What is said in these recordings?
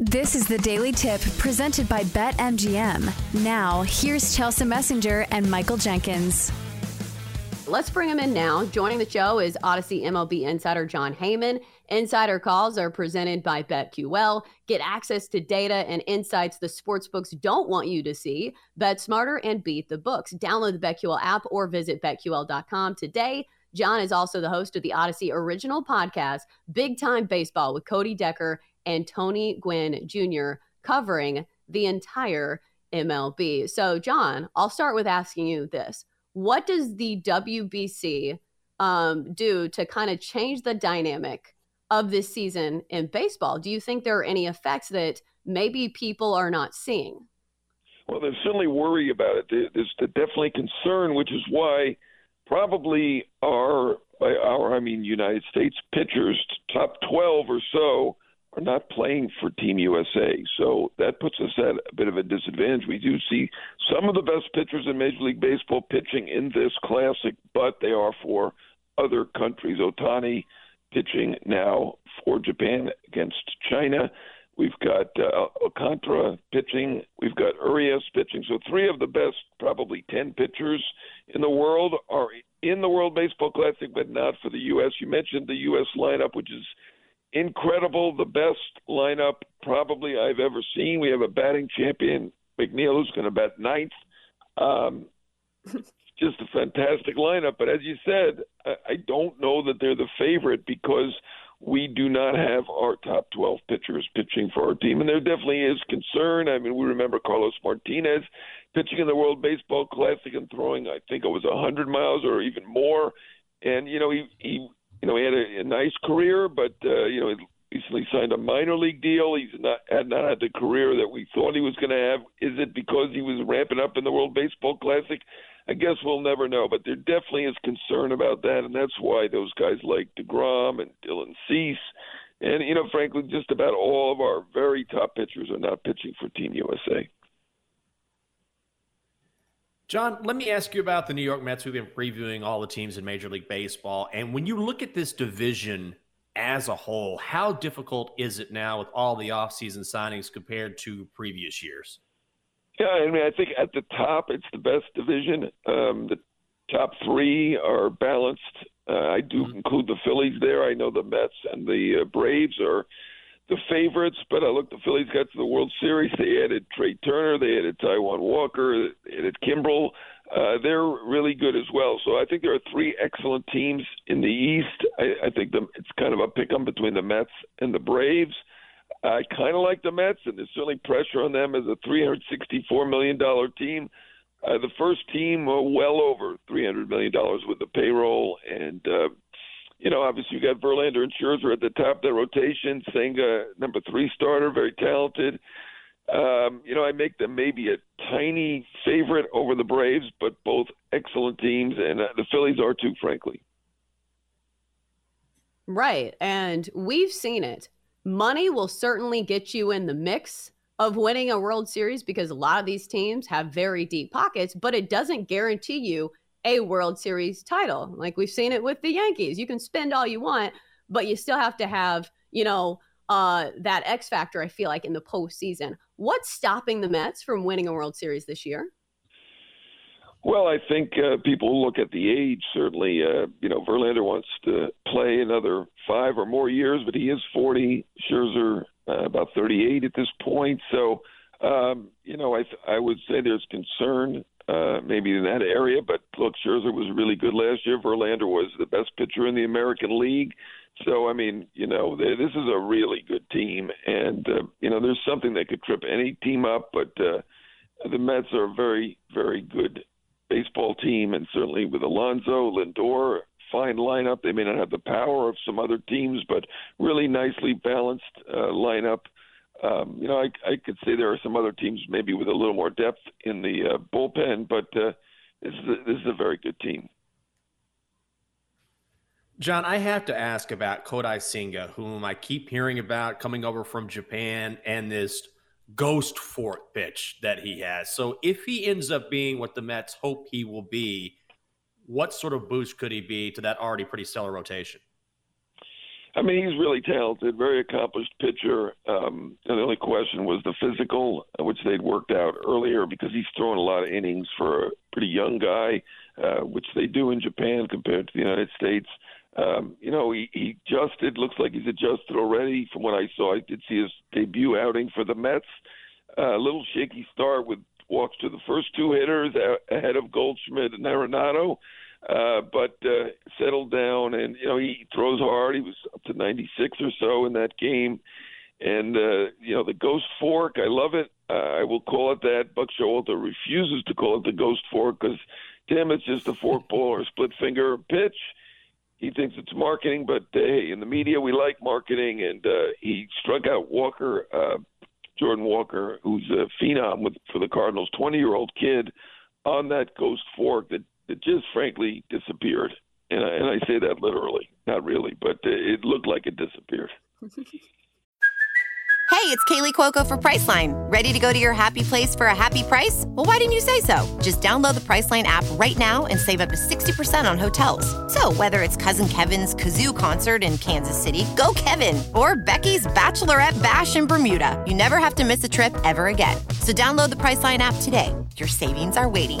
This is the Daily Tip presented by BetMGM. Now, here's Chelsa Messinger and Michael Jenkins. Let's bring him in now. Joining the show is Audacy MLB insider John Heyman. Insider calls are presented by BetQL. Get access to data and insights the sportsbooks don't want you to see. Bet smarter and beat the books. Download the BetQL app or visit betql.com today. John is also the host of the Audacy original podcast, Big Time Baseball with Cody Decker and Tony Gwynn Jr. covering the entire MLB. So, John, I'll start with asking you this. What does the WBC um, do to kind of change the dynamic of this season in baseball? Do you think there are any effects that maybe people are not seeing? Well, there's certainly worry about it. There's definitely concern, which is why probably our, by our, I mean, United States pitchers, top 12 or so, are not playing for Team USA. So that puts us at a bit of a disadvantage. We do see some of the best pitchers in Major League Baseball pitching in this classic, but they are for other countries. Ohtani pitching now for Japan against China. We've got uh, Alcantara pitching. We've got Urias pitching. So three of the best, probably 10 pitchers in the world are in the World Baseball Classic, but not for the U.S. You mentioned the U.S. lineup, which is – incredible, the best lineup probably I've ever seen. We have a batting champion, McNeil, who's going to bat ninth. Um, just a fantastic lineup. But as you said, I I don't know that they're the favorite because we do not have our top 12 pitchers pitching for our team. And there definitely is concern. I mean, we remember Carlos Martinez pitching in the World Baseball Classic and throwing, I think it was 100 miles or even more. And, you know, he, he you know, he had a, a nice career, but uh, you know, he recently signed a minor league deal. He's not had not had the career that we thought he was going to have. Is it because he was ramping up in the World Baseball Classic? I guess we'll never know, but there definitely is concern about that, and that's why those guys like Degrom and Dylan Cease, and you know, frankly, just about all of our very top pitchers are not pitching for Team USA. Jon, let me ask you about the New York Mets. We've been previewing all the teams in Major League Baseball. And when you look at this division as a whole, how difficult is it now with all the offseason signings compared to previous years? Yeah, I mean, I think at the top, it's the best division. Um, the top three are balanced. Uh, I do mm-hmm. include the Phillies there. I know the Mets and the uh, Braves are the favorites, but I look, the Phillies got to the World Series. They added Trea Turner, they added Taijuan Walker, they added Kimbrel. Uh, they're really good as well. So I think there are three excellent teams in the East. I, I think the, it's kind of a pick 'em between the Mets and the Braves. I kind of like the Mets, and there's certainly pressure on them as a $364 million team. Uh, the first team uh, well over $300 million with the payroll, and uh, you know, obviously you got Verlander and Scherzer at the top of the rotation. Senga, number three starter, very talented. Um, you know, I make them maybe a tiny favorite over the Braves, but both excellent teams, and uh, the Phillies are too, frankly. Right, and we've seen it. Money will certainly get you in the mix of winning a World Series because a lot of these teams have very deep pockets, but it doesn't guarantee you a World Series title. Like we've seen it with the Yankees. You can spend all you want, but you still have to have, you know, uh, that X factor, I feel like, in the postseason. What's stopping the Mets from winning a World Series this year? Well, I think uh, people look at the age. Certainly, uh, you know, Verlander wants to play another five or more years, but he is 40. Scherzer uh, about 38 at this point. So Um, you know, I I would say there's concern uh, maybe in that area, but look, Scherzer was really good last year. Verlander was the best pitcher in the American League. So I mean, you know, this is a really good team, and uh, you know, there's something that could trip any team up, but uh, the Mets are a very, very good baseball team, and certainly with Alonso, Lindor, fine lineup. They may not have the power of some other teams, but really nicely balanced uh, lineup. Um, you know, I, I could say there are some other teams maybe with a little more depth in the uh, bullpen, but uh, this is a, this is a very good team. John, I have to ask about Kodai Senga, whom I keep hearing about coming over from Japan and this ghost fork pitch that he has. So if he ends up being what the Mets hope he will be, what sort of boost could he be to that already pretty stellar rotation? I mean, he's really talented, very accomplished pitcher. Um, and the only question was the physical, which they'd worked out earlier because he's throwing a lot of innings for a pretty young guy, uh, which they do in Japan compared to the United States. Um, you know, he, he adjusted. Looks like he's adjusted already. From what I saw, I did see his debut outing for the Mets. Uh, a little shaky start with walks to the first two hitters ahead of Goldschmidt and Arenado, uh, but uh, settled down. And you know, he throws hard. He was up to 96 or so in that game. And uh, you know, the ghost fork, I love it. Uh, I will call it that. Buck Showalter refuses to call it the ghost fork because to him it's just a fork ball or split finger pitch he thinks it's marketing, but uh, hey, in the media we like marketing, and uh, he struck out Walker, uh, Jordan Walker, who's a phenom with, for the Cardinals, 20-year-old kid, on that ghost fork that, that just frankly disappeared, and I, and I say that literally, not really, but uh, it looked like it disappeared. Hey, it's Kaley Cuoco for Priceline. Ready to go to your happy place for a happy price? Well, why didn't you say so? Just download the Priceline app right now and save up to 60% on hotels. So, whether it's Cousin Kevin's Kazoo concert in Kansas City, go Kevin, or Becky's Bachelorette Bash in Bermuda, you never have to miss a trip ever again. So, download the Priceline app today. Your savings are waiting.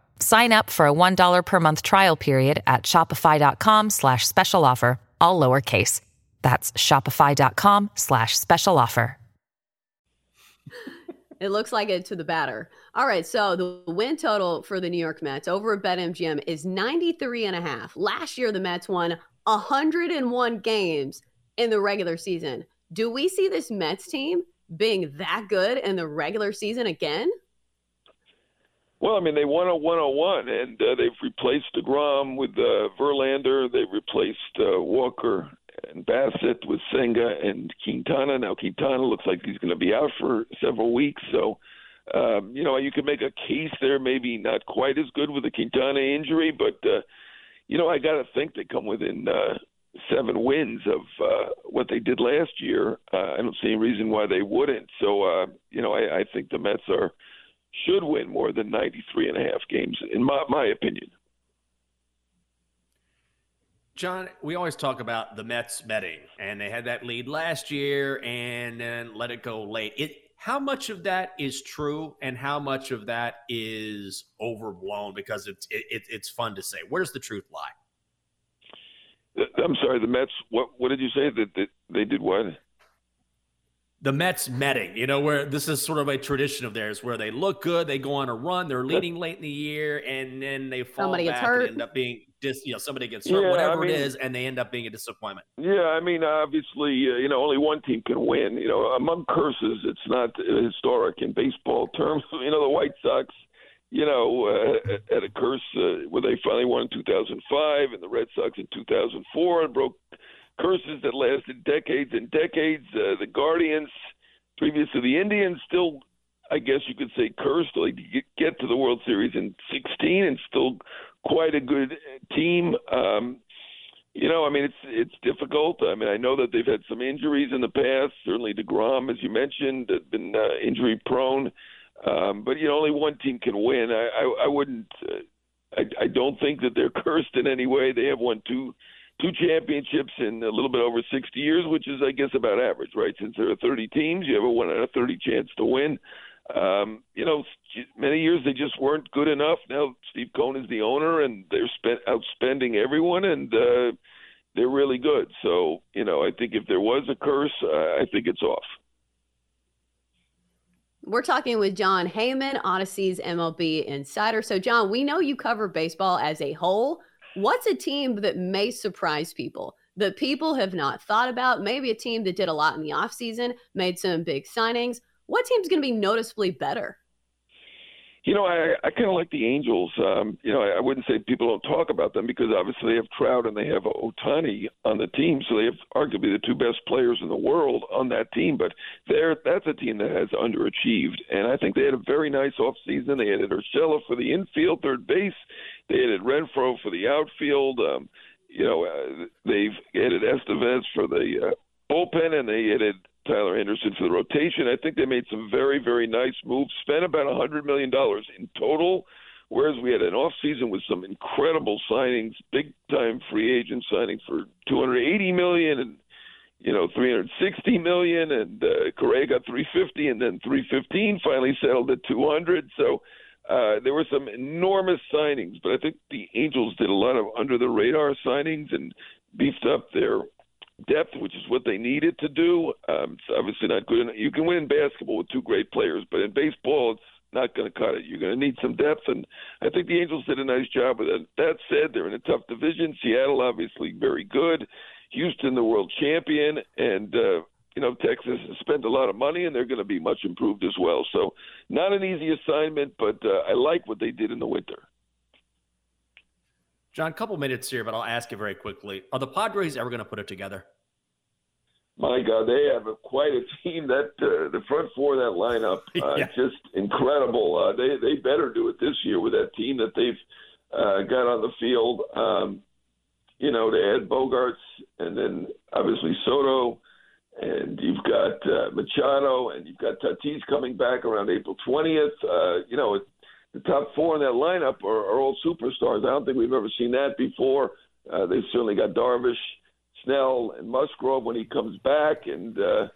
Sign up for a $1 per month trial period at shopify.com slash special offer, all lowercase. That's shopify.com slash special offer. It looks like it to the batter. All right, so the win total for the New York Mets over at BetMGM is 93 and a half. Last year the Mets won 101 games in the regular season. Do we see this Mets team being that good in the regular season again? Well, I mean, they won a 101, and uh, they've replaced DeGrom with uh, Verlander. They've replaced uh, Walker and Bassitt with Senga and Quintana. Now Quintana looks like he's going to be out for several weeks, so um, you know you could make a case there. Maybe not quite as good with the Quintana injury, but uh, you know I got to think they come within uh, seven wins of uh, what they did last year. Uh, I don't see any reason why they wouldn't. So uh, you know I, I think the Mets are should win more than 93 and a half games in my my opinion. John, we always talk about the Mets metting, and they had that lead last year and then let it go late. It, how much of that is true, and how much of that is overblown because it's it, it's fun to say? Where's the truth lie? Uh, I'm sorry, the Mets. What what did you say that, that they did? What? The Mets metting, you know, where this is sort of a tradition of theirs where they look good, they go on a run, they're leading late in the year, and then they fall somebody back and end up being dis, you know, somebody gets hurt, Yeah, whatever I mean- it is, and they end up being a disappointment. Yeah, I mean, obviously, uh, you know, only one team can win. You know, among curses, it's not uh, historic in baseball terms. You know, the White Sox, you know, uh, had a curse uh, where they finally won in 2005, and the Red Sox in 2004, and broke curses that lasted decades and decades. Uh, the Guardians, previous to the Indians, still, I guess you could say, cursed. Like to get- to the World Series in 16, and still quite a good team. Um, you know, I mean, it's it's difficult. I mean, I know that they've had some injuries in the past. Certainly, Degrom, as you mentioned, had been uh, injury prone. Um, but you know, only one team can win. I I, I wouldn't. Uh, I, I don't think that they're cursed in any way. They have won two two championships in a little bit over 60 years, which is, I guess, about average, right? Since there are 30 teams, you have a one out of 30 chance to win. Um, you know, many years they just weren't good enough. Now Steve Cohen is the owner, and they're spent outspending everyone, and uh, they're really good. So, you know, I think if there was a curse, uh, I think it's off. We're talking with John Heyman, Audacy's MLB insider. So, John, we know you cover baseball as a whole. What's a team that may surprise people that people have not thought about? Maybe a team that did a lot in the offseason, made some big signings. What team's going to be noticeably better? You know, I, I kind of like the Angels. Um, you know, I, I wouldn't say people don't talk about them because obviously they have Trout and they have Ohtani on the team, so they have arguably the two best players in the world on that team. But they're that's a team that has underachieved, and I think they had a very nice off season. They added Urshela for the infield, third base. They added Renfroe for the outfield. Um, you know, uh, they've added Estevez for the uh, bullpen, and they added Tyler Anderson for the rotation. I think they made some very, very nice moves. Spent about a hundred million dollars in total, whereas we had an off season with some incredible signings, big time free agent signings for two hundred eighty million and you know 360 million, and uh, Correa got 350, and then 315 finally settled at 200. So. Uh, there were some enormous signings, but I think the Angels did a lot of under the radar signings and beefed up their depth, which is what they needed to do. Um, it's obviously not good enough. You can win in basketball with two great players, but in baseball, it's not going to cut it. You're going to need some depth, and I think the Angels did a nice job with it. That said, they're in a tough division. Seattle, obviously, very good. Houston, the world champion, and uh, you know Texas has spent a lot of money, and they're going to be much improved as well. So, not an easy assignment, but uh, I like what they did in the winter. John, a couple minutes here, but I'll ask you very quickly. Are the Padres ever going to put it together? My God, they have a, quite a team. That uh, the front four of that lineup, uh, yeah. just incredible. Uh, they they better do it this year with that team that they've uh, got on the field. Um, you know, they had Bogaerts and then obviously Soto, and you've got uh, Machado, and you've got Tatis coming back around April twentieth. Uh, you know, the top four in that lineup are, are all superstars. I don't think we've ever seen that before. Uh, they've certainly got Darvish, Snell, and Musgrove when he comes back, and uh,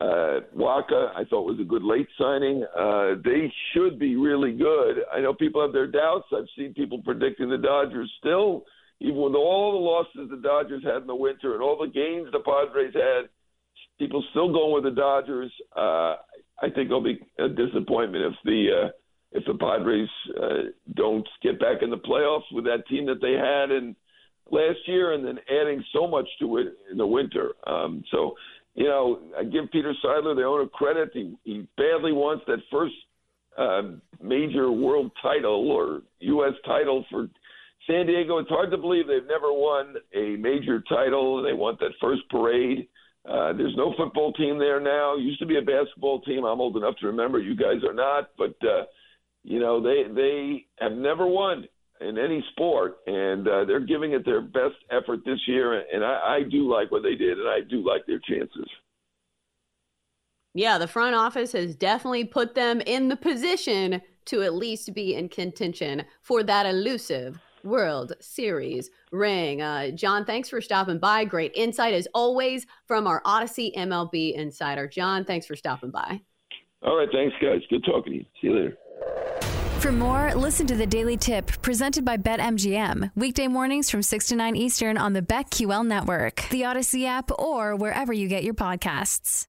uh, Wacha I thought was a good late signing. Uh, they should be really good. I know people have their doubts. I've seen people predicting the Dodgers still, even with all the losses the Dodgers had in the winter and all the gains the Padres had. People still going with the Dodgers. Uh, I think it'll be a disappointment if the uh, if the Padres uh, don't get back in the playoffs with that team that they had in last year, and then adding so much to it in the winter. Um, so, you know, I give Peter Seidler the owner credit. He, he badly wants that first uh, major world title or U.S. title for San Diego. It's hard to believe they've never won a major title. They want that first parade. Uh, there's no football team there now. Used to be a basketball team. I'm old enough to remember. You guys are not, but uh, you know they they have never won in any sport, and uh, they're giving it their best effort this year. And I, I do like what they did, and I do like their chances. Yeah, the front office has definitely put them in the position to at least be in contention for that elusive World Series ring. Uh, Jon, thanks for stopping by. Great insight as always from our Audacy MLB insider. John, thanks for stopping by. All right, thanks, guys. Good talking to you. See you later. For more, listen to the Daily Tip presented by BetMGM. Weekday mornings from 6 to 9 Eastern on the BetQL network, the Audacy app, or wherever you get your podcasts.